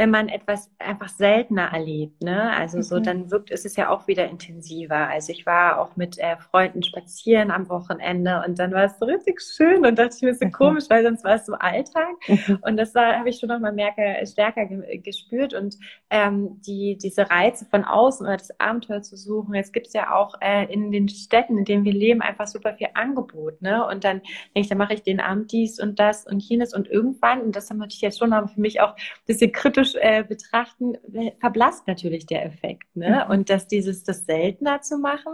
wenn man etwas einfach seltener erlebt, ne? Also so, mhm. dann wirkt es ist ja auch wieder intensiver. Also ich war auch mit äh, Freunden spazieren am Wochenende und dann war es so richtig schön und dachte ich mir so mhm. komisch, weil sonst war es so Alltag. Mhm. Und das habe ich schon nochmal merke, stärker ge gespürt und ähm, die, diese Reize von außen oder das Abenteuer zu suchen. Jetzt gibt es ja auch äh, in den Städten, in denen wir leben, einfach super viel Angebot, ne? Und dann denke ich, dann mache ich den Abend dies und das und jenes und irgendwann, und das habe ich jetzt schon für mich auch ein bisschen kritisch historisch äh, betrachten, verblasst natürlich der Effekt. Ne? Mhm. Und dass dieses, das seltener zu machen,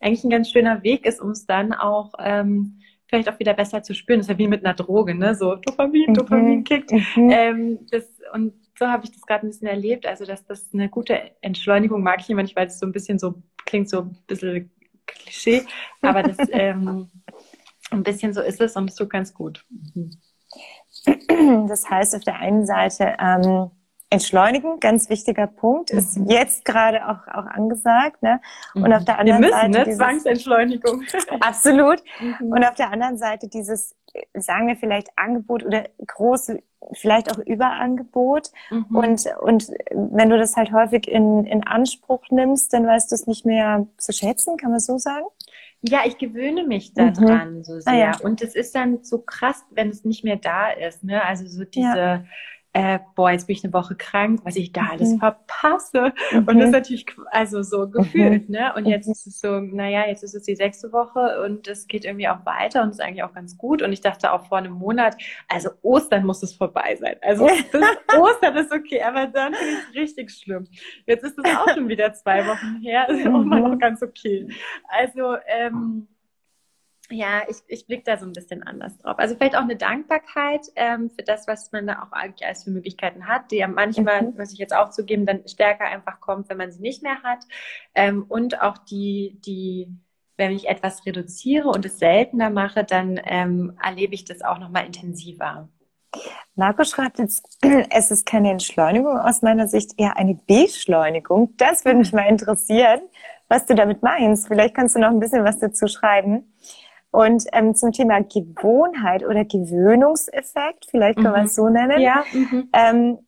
eigentlich ein ganz schöner Weg ist, um es dann auch ähm, vielleicht auch wieder besser zu spüren. Das ist ja wie mit einer Droge, ne? So Dopamin, mhm. Dopamin kickt. Mhm. Ähm, das, und so habe ich das gerade ein bisschen erlebt. Also, dass das eine gute Entschleunigung mag ich immer nicht, weil es so ein bisschen so klingt, so ein bisschen Klischee. <laughs> Aber das ähm, ein bisschen so ist es und es tut ganz gut. Mhm. Das heißt, auf der einen Seite ähm, Entschleunigen, ganz wichtiger Punkt, ist mhm. jetzt gerade auch, auch angesagt. Ne? Und auf der anderen Wir müssen, Seite. Ne? Dieses, Zwangsentschleunigung. <laughs> <laughs> absolut. Mhm. Und auf der anderen Seite dieses, sagen wir vielleicht Angebot oder große, vielleicht auch Überangebot. Mhm. Und, und wenn du das halt häufig in, in Anspruch nimmst, dann weißt du es nicht mehr zu schätzen, kann man so sagen? Ja, ich gewöhne mich daran mhm. so sehr. Ah, ja. Und es ist dann so krass, wenn es nicht mehr da ist. Ne? Also so diese. Ja äh, boah, jetzt bin ich eine Woche krank, was ich da mhm. alles verpasse. Mhm. Und das ist natürlich also so gefühlt, mhm. ne? Und jetzt ist es so, naja, jetzt ist es die sechste Woche und es geht irgendwie auch weiter und ist eigentlich auch ganz gut. Und ich dachte auch vor einem Monat, also Ostern muss es vorbei sein. Also Ostern ist okay, aber dann finde ich es richtig schlimm. Jetzt ist es auch schon wieder zwei Wochen her, ist auch mal noch ganz okay. Also, ähm, ja, ich, ich blicke da so ein bisschen anders drauf. Also vielleicht auch eine Dankbarkeit ähm, für das, was man da auch eigentlich alles für Möglichkeiten hat, die ja manchmal, mhm. muss ich jetzt auch zugeben, dann stärker einfach kommt, wenn man sie nicht mehr hat. Ähm, und auch die, die, wenn ich etwas reduziere und es seltener mache, dann ähm, erlebe ich das auch nochmal intensiver. Marco schreibt jetzt, <clears throat> es ist keine Entschleunigung aus meiner Sicht, eher eine Beschleunigung. Das würde mich mal interessieren, was du damit meinst. Vielleicht kannst du noch ein bisschen was dazu schreiben. Und ähm, zum Thema Gewohnheit oder Gewöhnungseffekt, vielleicht kann mhm. man es so nennen, ja. Mhm. Ähm,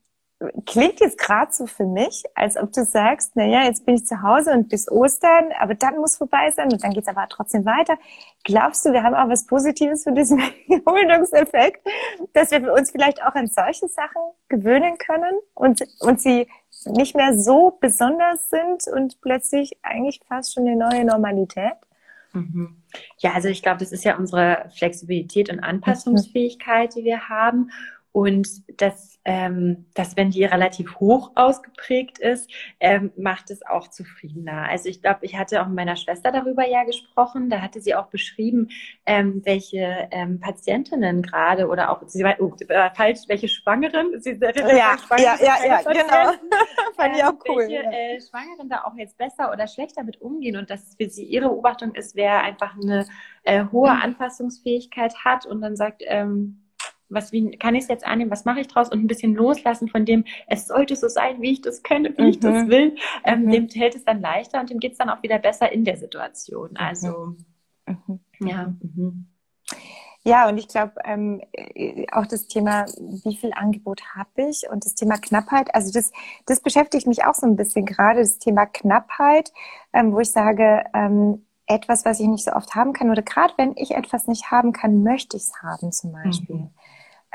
klingt jetzt gerade so für mich, als ob du sagst, na ja, jetzt bin ich zu Hause und bis Ostern, aber dann muss vorbei sein und dann geht's aber trotzdem weiter. Glaubst du, wir haben auch was Positives für diesen <laughs> Gewöhnungseffekt, dass wir uns vielleicht auch an solche Sachen gewöhnen können und, und sie nicht mehr so besonders sind und plötzlich eigentlich fast schon eine neue Normalität? Mhm. Ja, also ich glaube, das ist ja unsere Flexibilität und Anpassungsfähigkeit, die wir haben. Und das, ähm, dass wenn die relativ hoch ausgeprägt ist, ähm, macht es auch zufriedener. Also ich glaube, ich hatte auch mit meiner Schwester darüber ja gesprochen. Da hatte sie auch beschrieben, ähm, welche ähm, Patientinnen gerade oder auch sie war, oh, äh, falsch, welche Schwangeren. Sie, ja, ja, ja, ja, genau. <laughs> Fand ich auch cool. Welche äh, Schwangeren da auch jetzt besser oder schlechter mit umgehen und dass für sie ihre Beobachtung ist, wer einfach eine äh, hohe mhm. Anpassungsfähigkeit hat und dann sagt, ähm, was wie kann ich es jetzt annehmen, was mache ich draus und ein bisschen loslassen von dem, es sollte so sein, wie ich das kenne, wie mhm. ich das mhm. will, ähm, mhm. dem hält es dann leichter und dem geht es dann auch wieder besser in der Situation. Mhm. Also mhm. ja. Mhm. Ja, und ich glaube, ähm, auch das Thema, wie viel Angebot habe ich und das Thema Knappheit, also das, das beschäftigt mich auch so ein bisschen gerade, das Thema Knappheit, ähm, wo ich sage, ähm, etwas, was ich nicht so oft haben kann, oder gerade wenn ich etwas nicht haben kann, möchte ich es haben zum Beispiel. Mhm.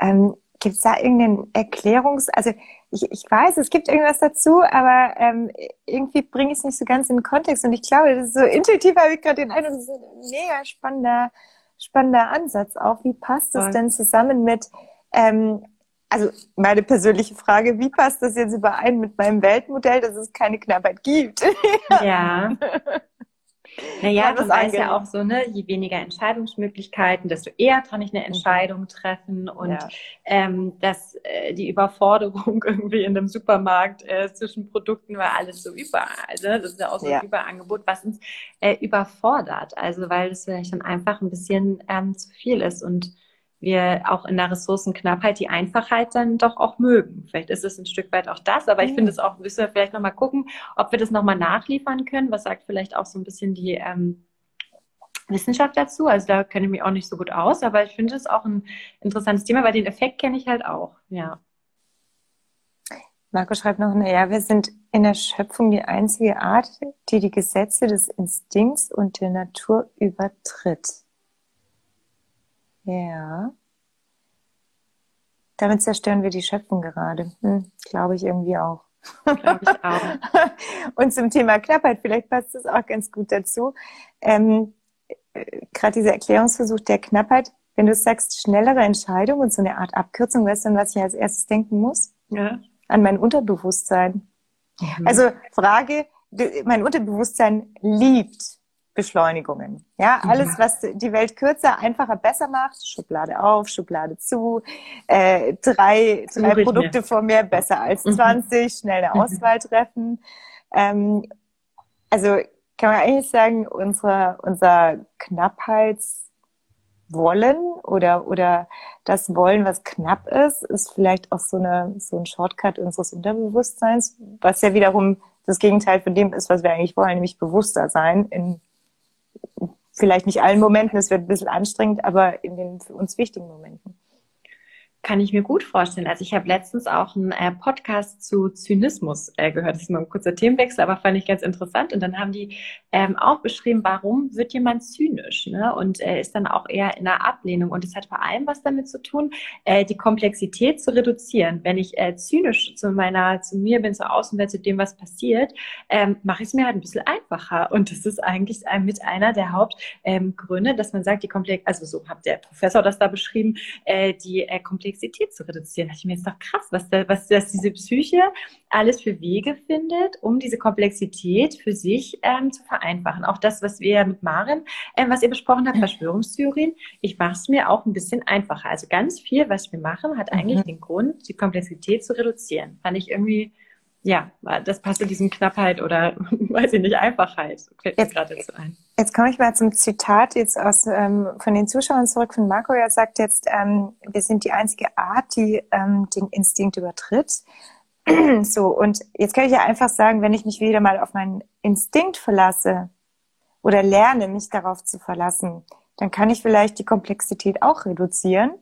Ähm, gibt es da irgendeinen Erklärungs-, also ich, ich weiß, es gibt irgendwas dazu, aber ähm, irgendwie bringe ich es nicht so ganz in den Kontext und ich glaube, das ist so intuitiv, habe ich gerade den Eindruck, das ist ein mega spannender, spannender Ansatz auch. Wie passt das denn zusammen mit, ähm, also meine persönliche Frage, wie passt das jetzt überein mit meinem Weltmodell, dass es keine Knappheit gibt? <laughs> ja. Naja, ja, das weiß ja auch so, ne, je weniger Entscheidungsmöglichkeiten, desto eher kann ich eine mhm. Entscheidung treffen und ja. ähm, dass äh, die Überforderung <laughs> irgendwie in einem Supermarkt äh, zwischen Produkten war alles so überall. Ne? Das ist ja auch so ja. ein Überangebot, was uns äh, überfordert. Also weil es vielleicht dann einfach ein bisschen ähm, zu viel ist und wir auch in der Ressourcenknappheit die Einfachheit dann doch auch mögen. Vielleicht ist es ein Stück weit auch das, aber ich mhm. finde es auch, müssen wir vielleicht nochmal gucken, ob wir das nochmal nachliefern können. Was sagt vielleicht auch so ein bisschen die ähm, Wissenschaft dazu? Also da kenne ich mich auch nicht so gut aus, aber ich finde es auch ein interessantes Thema, weil den Effekt kenne ich halt auch, ja. Marco schreibt noch, naja, wir sind in der Schöpfung die einzige Art, die die Gesetze des Instinkts und der Natur übertritt. Ja. Damit zerstören wir die Schöpfung gerade. Hm, Glaube ich irgendwie auch. Glaube ich auch. <laughs> Und zum Thema Knappheit, vielleicht passt das auch ganz gut dazu. Ähm, äh, Gerade dieser Erklärungsversuch der Knappheit, wenn du sagst, schnellere Entscheidung und so eine Art Abkürzung, weißt du, an was ich als erstes denken muss? Ja. An mein Unterbewusstsein. Mhm. Also Frage, mein Unterbewusstsein liebt Beschleunigungen. Ja, alles, was die Welt kürzer, einfacher, besser macht, Schublade auf, Schublade zu, äh, drei, drei Produkte mir. vor mir, besser als mhm. 20, schnell eine mhm. Auswahl treffen. Ähm, also kann man eigentlich sagen, unsere, unser Knappheitswollen oder, oder das Wollen, was knapp ist, ist vielleicht auch so, eine, so ein Shortcut unseres Unterbewusstseins, was ja wiederum das Gegenteil von dem ist, was wir eigentlich wollen, nämlich bewusster sein in vielleicht nicht allen Momenten, es wird ein bisschen anstrengend, aber in den für uns wichtigen Momenten. Kann ich mir gut vorstellen. Also ich habe letztens auch einen äh, Podcast zu Zynismus äh, gehört. Das ist mal ein kurzer Themenwechsel, aber fand ich ganz interessant. Und dann haben die ähm, auch beschrieben, warum wird jemand zynisch ne? und äh, ist dann auch eher in einer Ablehnung. Und es hat vor allem was damit zu tun, äh, die Komplexität zu reduzieren. Wenn ich zynisch zu meiner, zu mir bin, zur Außenwelt, zu dem, was passiert, ähm, mache ich es mir halt ein bisschen einfacher. Und das ist eigentlich mit einer der Hauptgründe, ähm, dass man sagt, die Komplex, also so hat der Professor das da beschrieben, die Komplexität Komplexität zu reduzieren. Da dachte ich mir, ist doch krass, was, da, was dass diese Psyche alles für Wege findet, um diese Komplexität für sich ähm, zu vereinfachen. Auch das, was wir mit Maren, ähm, was ihr besprochen habt, Verschwörungstheorien, ich mache es mir auch ein bisschen einfacher. Also ganz viel, was wir machen, hat eigentlich mhm. den Grund, die Komplexität zu reduzieren. Fand ich irgendwie ja, das passt zu diesem Knappheit oder <laughs> weiß ich nicht, Einfachheit. Fällt mir gerade dazu ein. Jetzt komme ich mal zum Zitat jetzt aus ähm, von den Zuschauern zurück von Marco. Er sagt jetzt, ähm, wir sind die einzige Art, die ähm, den Instinkt übertritt. <clears throat> so, und jetzt kann ich ja einfach sagen, wenn ich mich wieder mal auf meinen Instinkt verlasse oder lerne, mich darauf zu verlassen, dann kann ich vielleicht die Komplexität auch reduzieren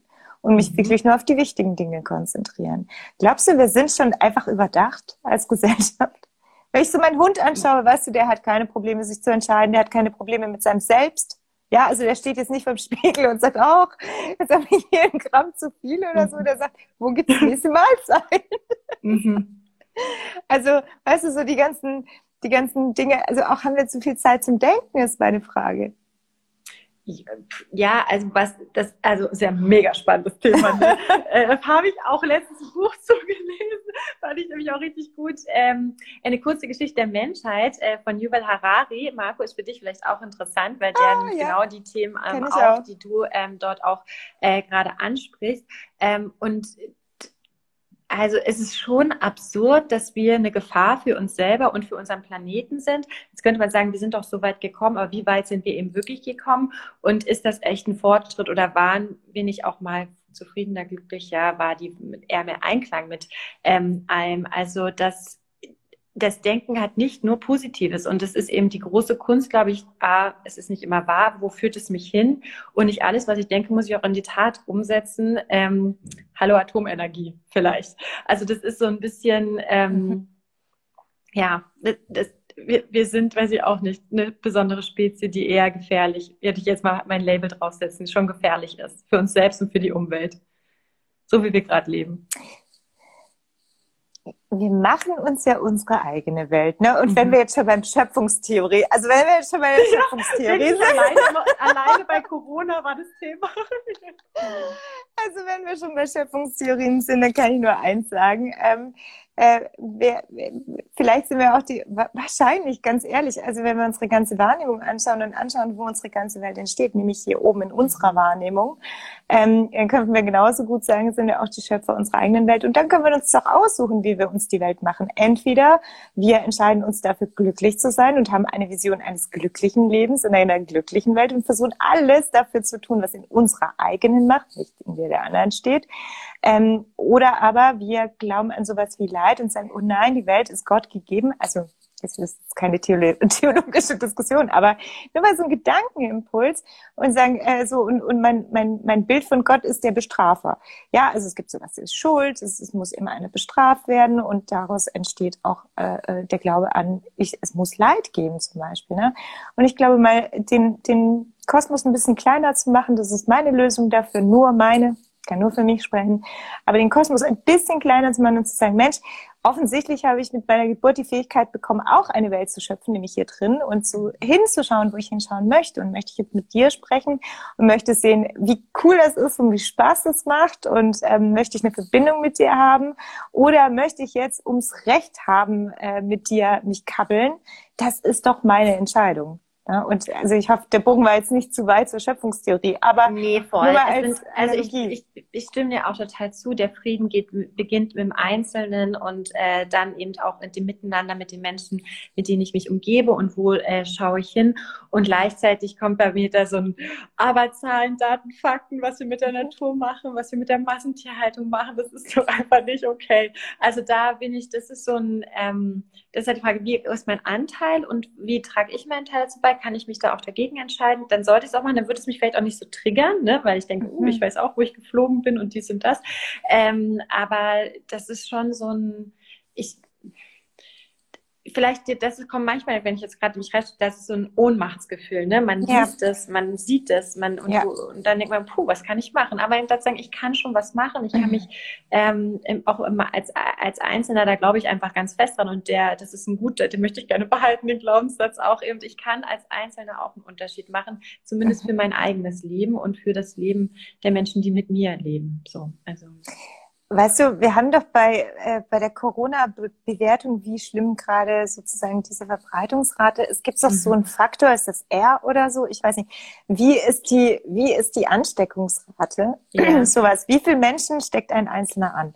und mich wirklich nur auf die wichtigen Dinge konzentrieren. Glaubst du, wir sind schon einfach überdacht als Gesellschaft? Wenn ich so meinen Hund anschaue, weißt du, der hat keine Probleme, sich zu entscheiden, der hat keine Probleme mit seinem Selbst. Ja, also der steht jetzt nicht vom Spiegel und sagt, auch, oh, jetzt habe ich hier ein Gramm zu viel oder so. Mhm. Der sagt, wo gibt es nächste Mahlzeit? Mhm. Also, weißt du, so die ganzen, die ganzen Dinge, also auch haben wir zu viel Zeit zum Denken, ist meine Frage. Ja, also was das, also sehr mega spannendes Thema. Ne? <laughs> äh, Habe ich auch letztes Buch <laughs> zugelesen, fand ich nämlich auch richtig gut. Ähm, eine kurze Geschichte der Menschheit äh, von Yuval Harari. Marco ist für dich vielleicht auch interessant, weil der ah, ja. genau die Themen ähm, auch, auch, die du ähm, dort auch äh, gerade ansprichst. Ähm, und also es ist schon absurd, dass wir eine Gefahr für uns selber und für unseren Planeten sind. Jetzt könnte man sagen, wir sind doch so weit gekommen, aber wie weit sind wir eben wirklich gekommen? Und ist das echt ein Fortschritt oder waren wir nicht auch mal zufriedener, glücklicher? War die eher mehr Einklang mit ähm, allem? Also das das Denken hat nicht nur Positives und es ist eben die große Kunst, glaube ich, A, es ist nicht immer wahr, wo führt es mich hin und nicht alles, was ich denke, muss ich auch in die Tat umsetzen. Ähm, Hallo Atomenergie vielleicht. Also das ist so ein bisschen, ähm, mhm. ja, das, wir, wir sind, weiß ich auch nicht, eine besondere Spezie, die eher gefährlich, werde ich jetzt mal mein Label draufsetzen, schon gefährlich ist für uns selbst und für die Umwelt. So wie wir gerade leben wir machen uns ja unsere eigene Welt, ne? Und mhm. wenn wir jetzt schon beim Schöpfungstheorie, also wenn wir jetzt schon bei der <laughs> ja, Schöpfungstheorie sind. Alleine, <laughs> alleine bei Corona war das Thema. also wenn wir schon bei Schöpfungstheorien sind, dann kann ich nur eins sagen. Ähm, äh, wer, vielleicht sind wir auch die, wahrscheinlich, ganz ehrlich, also wenn wir unsere ganze Wahrnehmung anschauen und anschauen, wo unsere ganze Welt entsteht, nämlich hier oben in unserer Wahrnehmung, ähm, dann können wir genauso gut sagen, sind wir auch die Schöpfer unserer eigenen Welt. Und dann können wir uns doch aussuchen, wie wir uns die Welt machen. Entweder wir entscheiden uns dafür, glücklich zu sein und haben eine Vision eines glücklichen Lebens in einer glücklichen Welt und versuchen alles dafür zu tun, was in unserer eigenen Macht, nicht in der der anderen steht. Ähm, oder aber wir glauben an sowas wie Leid und sagen, oh nein, die Welt ist Gott gegeben. Also das ist keine <laughs> theologische Diskussion, aber nur mal so ein Gedankenimpuls und sagen, äh, so, und, und mein, mein, mein Bild von Gott ist der Bestrafer. Ja, also es gibt sowas, ist Schuld, es, es muss immer eine bestraft werden und daraus entsteht auch äh, äh, der Glaube an, ich, es muss Leid geben zum Beispiel. Ne? Und ich glaube mal, den, den Kosmos ein bisschen kleiner zu machen, das ist meine Lösung dafür, nur meine kann nur für mich sprechen, aber den Kosmos ein bisschen kleiner zu machen und zu sagen, Mensch, offensichtlich habe ich mit meiner Geburt die Fähigkeit bekommen, auch eine Welt zu schöpfen, nämlich hier drin und zu hinzuschauen, wo ich hinschauen möchte. Und möchte ich jetzt mit dir sprechen und möchte sehen, wie cool das ist und wie Spaß das macht und ähm, möchte ich eine Verbindung mit dir haben oder möchte ich jetzt ums Recht haben, äh, mit dir mich kabbeln? Das ist doch meine Entscheidung. Ja, und also ich hoffe, der Bogen war jetzt nicht zu weit zur Schöpfungstheorie, aber nee, voll. Als also ich, ich, ich stimme dir auch total zu. Der Frieden geht, beginnt mit dem Einzelnen und äh, dann eben auch mit dem Miteinander mit den Menschen, mit denen ich mich umgebe und wo äh, schaue ich hin. Und gleichzeitig kommt bei mir da so ein Arbeitszahlen, Daten, Fakten, was wir mit der Natur machen, was wir mit der Massentierhaltung machen, das ist doch einfach nicht okay. Also da bin ich, das ist so ein, ähm, das ist halt die Frage, wie ist mein Anteil und wie trage ich meinen Teil dazu bei? Kann ich mich da auch dagegen entscheiden, dann sollte ich es auch machen, dann wird es mich vielleicht auch nicht so triggern, ne? weil ich denke, uh, ich mhm. weiß auch, wo ich geflogen bin und dies und das. Ähm, aber das ist schon so ein, ich, vielleicht, das kommt manchmal, wenn ich jetzt gerade mich rechte, das ist so ein Ohnmachtsgefühl, ne? Man ja. liest es, man sieht es, man, und, ja. und, dann denkt man, puh, was kann ich machen? Aber eben dazu sagen, ich kann schon was machen, ich kann mhm. mich ähm, auch immer als, als Einzelner, da glaube ich einfach ganz fest dran und der, das ist ein guter, den möchte ich gerne <laughs> behalten, den Glaubenssatz auch eben, ich kann als Einzelner auch einen Unterschied machen, zumindest für mein eigenes Leben und für das Leben der Menschen, die mit mir leben, so, also. Weißt du, wir haben doch bei, äh, bei der Corona-Bewertung, wie schlimm gerade sozusagen diese Verbreitungsrate ist, gibt es doch mhm. so einen Faktor, ist das R oder so? Ich weiß nicht. Wie ist die, wie ist die Ansteckungsrate? Ja. <clears throat> Sowas. Wie viele Menschen steckt ein Einzelner an?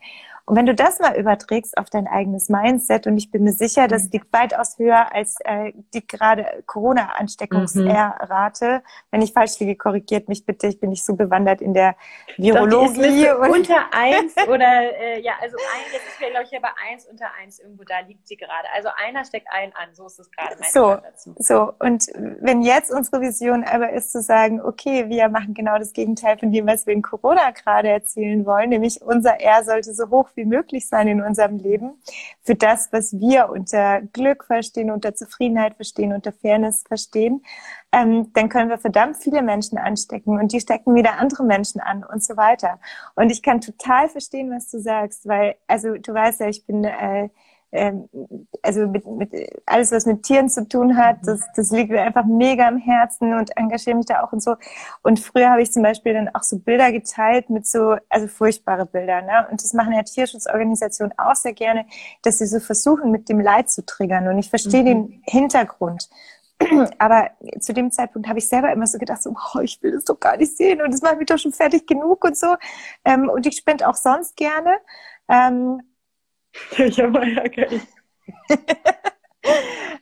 Und wenn du das mal überträgst auf dein eigenes Mindset, und ich bin mir sicher, das mhm. liegt weitaus höher als äh, die gerade Corona-Ansteckungsrate. Mhm. Wenn ich falsch liege, korrigiert mich bitte. Ich bin nicht so bewandert in der Virologie. Doch, unter eins <laughs> oder äh, ja, also ein, jetzt ist glaube ich, bei eins unter eins irgendwo da liegt sie gerade. Also einer steckt einen an, so ist es gerade mein so, dazu. So, und wenn jetzt unsere Vision aber ist zu sagen, okay, wir machen genau das Gegenteil von dem, was wir in Corona gerade erzielen wollen, nämlich unser R sollte so hoch wie möglich sein in unserem Leben für das, was wir unter Glück verstehen, unter Zufriedenheit verstehen, unter Fairness verstehen, ähm, dann können wir verdammt viele Menschen anstecken und die stecken wieder andere Menschen an und so weiter. Und ich kann total verstehen, was du sagst, weil, also du weißt ja, ich bin äh, ähm, also mit, mit alles, was mit Tieren zu tun hat, das, das liegt mir einfach mega am Herzen und engagiere mich da auch und so. Und früher habe ich zum Beispiel dann auch so Bilder geteilt mit so, also furchtbare Bilder, ne? Und das machen ja Tierschutzorganisationen auch sehr gerne, dass sie so versuchen, mit dem Leid zu triggern. Und ich verstehe mhm. den Hintergrund. <clears throat> Aber zu dem Zeitpunkt habe ich selber immer so gedacht, so, oh, ich will das doch gar nicht sehen und das macht mich doch schon fertig genug und so. Ähm, und ich spende auch sonst gerne. Ähm, <laughs> ja, mal ärgerlich. <laughs>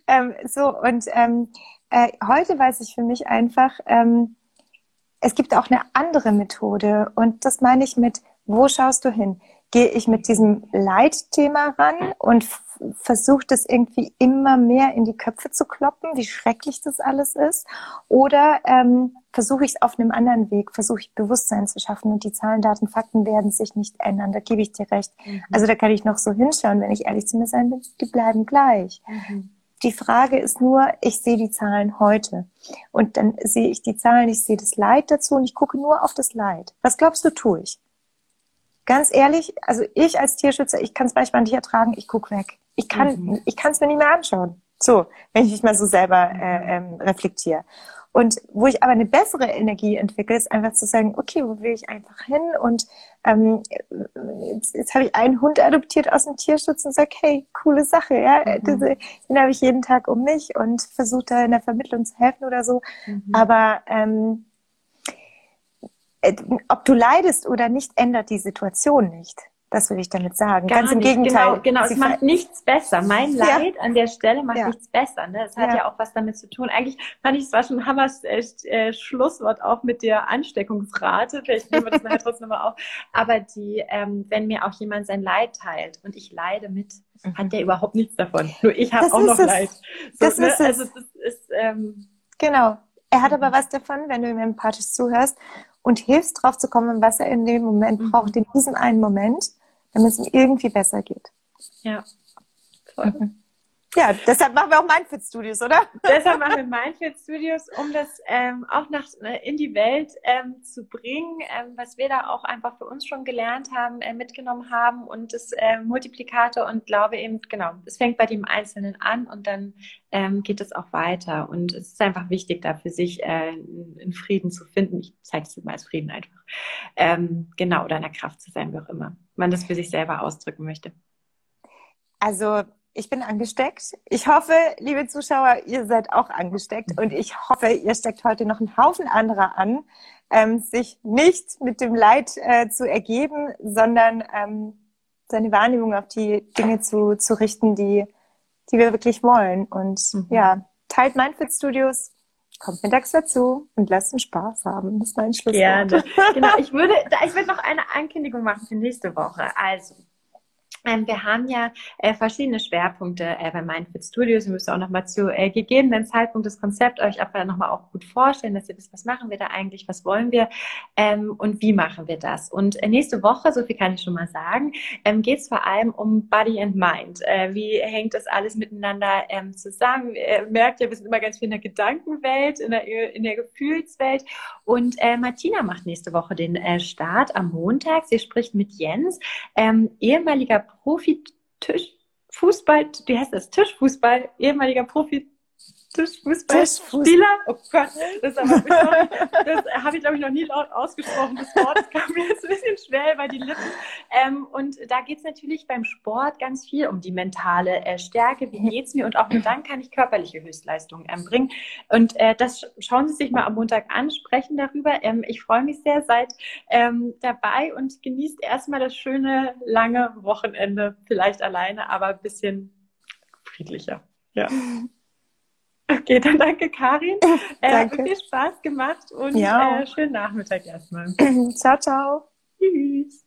ähm, so, und ähm, äh, heute weiß ich für mich einfach, ähm, es gibt auch eine andere Methode. Und das meine ich mit, wo schaust du hin? Gehe ich mit diesem Leitthema ran und versucht es irgendwie immer mehr in die Köpfe zu kloppen, wie schrecklich das alles ist? Oder ähm, versuche ich es auf einem anderen Weg, versuche ich Bewusstsein zu schaffen und die Zahlen, Daten, Fakten werden sich nicht ändern, da gebe ich dir recht. Mhm. Also da kann ich noch so hinschauen, wenn ich ehrlich zu mir sein will, die bleiben gleich. Mhm. Die Frage ist nur, ich sehe die Zahlen heute. Und dann sehe ich die Zahlen, ich sehe das Leid dazu und ich gucke nur auf das Leid. Was glaubst du, tue ich? Ganz ehrlich, also ich als Tierschützer, ich kann es manchmal nicht ertragen, ich gucke weg. Ich kann mhm. ich kann es mir nicht mehr anschauen. So, wenn ich mich mal so selber äh, ähm, reflektiere. Und wo ich aber eine bessere Energie entwickle, ist einfach zu sagen, okay, wo will ich einfach hin? Und ähm, jetzt, jetzt habe ich einen Hund adoptiert aus dem Tierschutz und sage, hey, coole Sache, ja, mhm. Diese, den habe ich jeden Tag um mich und versuche da in der Vermittlung zu helfen oder so. Mhm. Aber ähm, äh, ob du leidest oder nicht, ändert die Situation nicht. Das will ich damit sagen. Gar Ganz im nicht. Gegenteil. Genau, genau. es macht nichts besser. Mein Leid ja. an der Stelle macht ja. nichts besser. Ne? Es hat ja. ja. auch was damit zu tun. Eigentlich fand ich, es war schon ein Hammers äh, äh, Schlusswort auch mit der Ansteckungsrate. Vielleicht nehmen wir das nachher trotzdem nochmal auf. Aber die, ähm, wenn mir auch jemand sein Leid teilt und ich leide mit, mhm. hat der überhaupt nichts davon. Nur ich habe auch noch es. Leid. So, das ne? ist also das ist ähm, genau. Er hat aber was davon, wenn du ihm empathisch zuhörst und hilfst drauf zu kommen, was er in dem Moment mhm. braucht, in diesem einen Moment damit es ihm irgendwie besser geht. Ja, voll. Mhm. Ja, deshalb machen wir auch Mindfit Studios, oder? deshalb machen wir Mindfit Studios, um das ähm, auch nach, äh, in die Welt ähm, zu bringen, ähm, was wir da auch einfach für uns schon gelernt haben, äh, mitgenommen haben und das äh, Multiplikator und glaube eben, genau, es fängt bei dem Einzelnen an und dann ähm, geht es auch weiter. Und es ist einfach wichtig, da für sich äh, in Frieden zu finden. Ich zeige es immer als Frieden einfach. Ähm, genau, oder in der Kraft zu sein, wie auch immer man das für sich selber ausdrücken möchte. Also ich bin angesteckt. Ich hoffe, liebe Zuschauer, ihr seid auch angesteckt und ich hoffe, ihr steckt heute noch einen Haufen anderer an, ähm, sich nicht mit dem Leid äh, zu ergeben, sondern ähm, seine Wahrnehmung auf die Dinge zu, zu richten, die, die wir wirklich wollen. Und mhm. ja, teilt Mindfit Studios, kommt mittags dazu und lasst uns Spaß haben. Das ist mein Schlusswort. Gerne. <laughs> genau. Ich würde, ich würde noch eine Ankündigung machen für nächste Woche. Also, wir haben ja äh, verschiedene Schwerpunkte äh, bei Mindfit Studios. Wir müssen auch nochmal zu äh, gegebenen Zeitpunkt das Konzept euch aber nochmal auch gut vorstellen, dass ihr wisst, was machen wir da eigentlich, was wollen wir ähm, und wie machen wir das. Und äh, nächste Woche, so viel kann ich schon mal sagen, ähm, geht es vor allem um Body and Mind. Äh, wie hängt das alles miteinander ähm, zusammen? Ihr merkt ja, wir sind immer ganz viel in der Gedankenwelt, in der, in der Gefühlswelt. Und äh, Martina macht nächste Woche den äh, Start am Montag. Sie spricht mit Jens, ähm, ehemaliger Profi-Tischfußball, wie heißt das? Tischfußball, ehemaliger Profi Tischfußballspieler. Oh Gott, das, das habe ich, glaube ich, noch nie laut ausgesprochen. Das Wort das kam mir jetzt ein bisschen schnell bei die Lippen. Ähm, und da geht es natürlich beim Sport ganz viel um die mentale äh, Stärke. Wie geht es mir? Und auch nur dann kann ich körperliche Höchstleistungen ähm, bringen. Und äh, das schauen Sie sich mal am Montag an, sprechen darüber. Ähm, ich freue mich sehr, seid ähm, dabei und genießt erstmal das schöne, lange Wochenende. Vielleicht alleine, aber ein bisschen friedlicher. Ja. Okay, dann danke Karin. <laughs> Äh, danke. Viel Spaß gemacht und ja. äh, schönen Nachmittag erstmal. <clears throat> ciao, ciao. Tschüss.